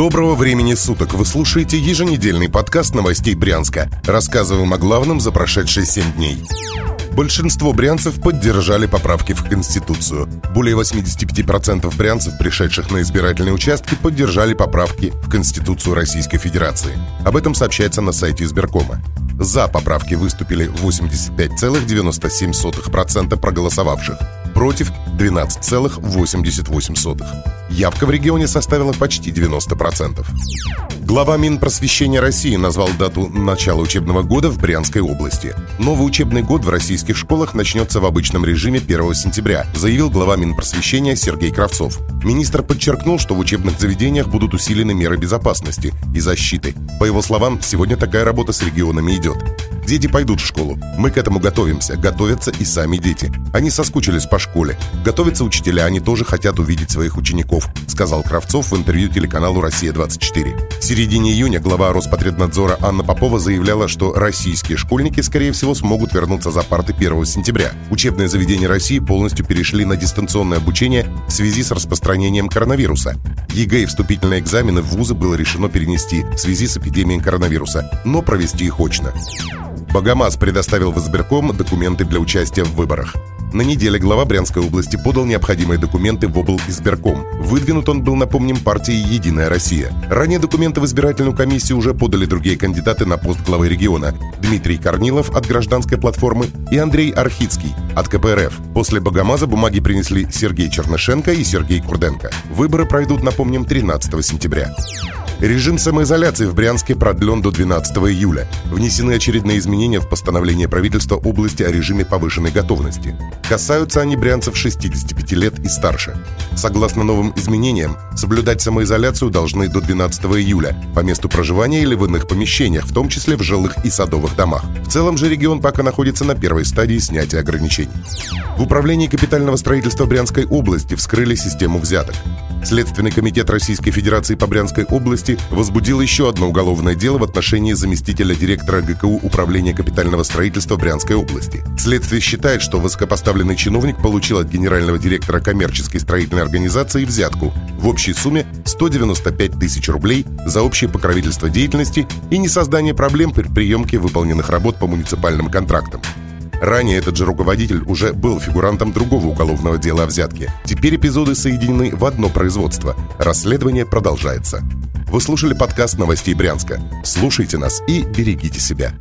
Доброго времени суток! Вы слушаете еженедельный подкаст новостей Брянска. Рассказываем о главном за прошедшие 7 дней. Большинство брянцев поддержали поправки в Конституцию. Более 85% брянцев, пришедших на избирательные участки, поддержали поправки в Конституцию Российской Федерации. Об этом сообщается на сайте избиркома. За поправки выступили 85,97% проголосовавших против 12,88. Явка в регионе составила почти 90%. Глава Минпросвещения России назвал дату начала учебного года в Брянской области. Новый учебный год в российских школах начнется в обычном режиме 1 сентября, заявил глава Минпросвещения Сергей Кравцов. Министр подчеркнул, что в учебных заведениях будут усилены меры безопасности и защиты. По его словам, сегодня такая работа с регионами идет. Дети пойдут в школу. Мы к этому готовимся. Готовятся и сами дети. Они соскучились по школе. Готовятся учителя, они тоже хотят увидеть своих учеников, сказал Кравцов в интервью телеканалу «Россия-24». В середине июня глава Роспотребнадзора Анна Попова заявляла, что российские школьники, скорее всего, смогут вернуться за парты 1 сентября. Учебные заведения России полностью перешли на дистанционное обучение в связи с распространением коронавируса. ЕГЭ и вступительные экзамены в вузы было решено перенести в связи с эпидемией коронавируса, но провести их очно. Богомаз предоставил в избирком документы для участия в выборах. На неделе глава Брянской области подал необходимые документы в обл. избирком. Выдвинут он был, напомним, партией «Единая Россия». Ранее документы в избирательную комиссию уже подали другие кандидаты на пост главы региона. Дмитрий Корнилов от гражданской платформы и Андрей Архицкий от КПРФ. После Богомаза бумаги принесли Сергей Чернышенко и Сергей Курденко. Выборы пройдут, напомним, 13 сентября. Режим самоизоляции в Брянске продлен до 12 июля. Внесены очередные изменения в постановление правительства области о режиме повышенной готовности. Касаются они брянцев 65 лет и старше. Согласно новым изменениям, соблюдать самоизоляцию должны до 12 июля по месту проживания или в иных помещениях, в том числе в жилых и садовых домах. В целом же регион пока находится на первой стадии снятия ограничений. В Управлении капитального строительства Брянской области вскрыли систему взяток. Следственный комитет Российской Федерации по Брянской области возбудил еще одно уголовное дело в отношении заместителя директора ГКУ Управления капитального строительства Брянской области. Следствие считает, что высокопоставленный чиновник получил от генерального директора коммерческой строительной организации взятку в общей сумме 195 тысяч рублей за общее покровительство деятельности и несоздание проблем при приемке выполненных работ по муниципальным контрактам. Ранее этот же руководитель уже был фигурантом другого уголовного дела о взятке. Теперь эпизоды соединены в одно производство. Расследование продолжается. Вы слушали подкаст новостей Брянска. Слушайте нас и берегите себя.